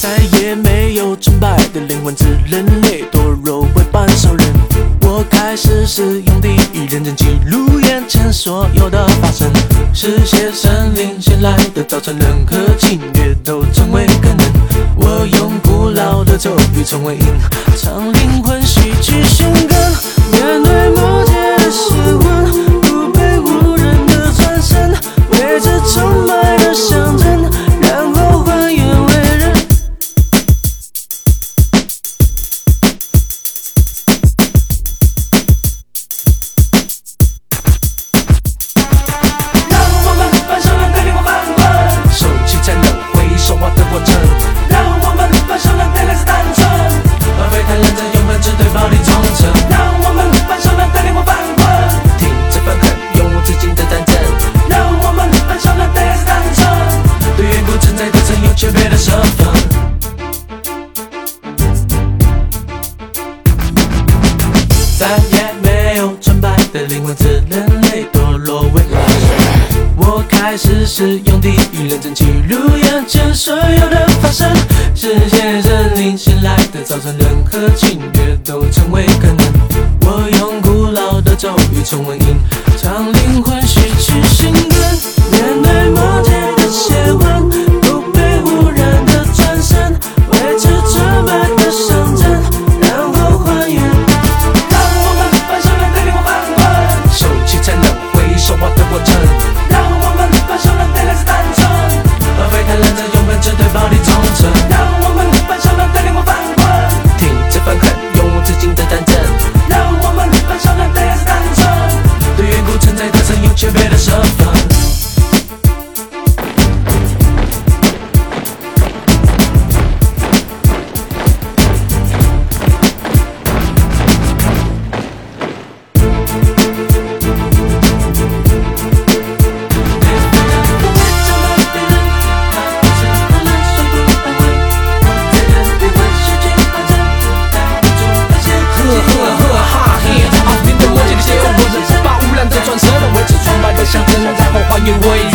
再也没有纯白的灵魂，只人类堕落为半兽人。我开始使用第一人称记录眼前所有的发生，实现神灵醒来的早晨，任何侵略都成为可能。我用古老的咒语重为音，唱灵魂吸取寻根，我开始使用第一人称记录眼前所有的发生，世界森林醒来的早晨，任何侵略都成为可能。我用古老的咒语重温吟唱灵魂吸取新 you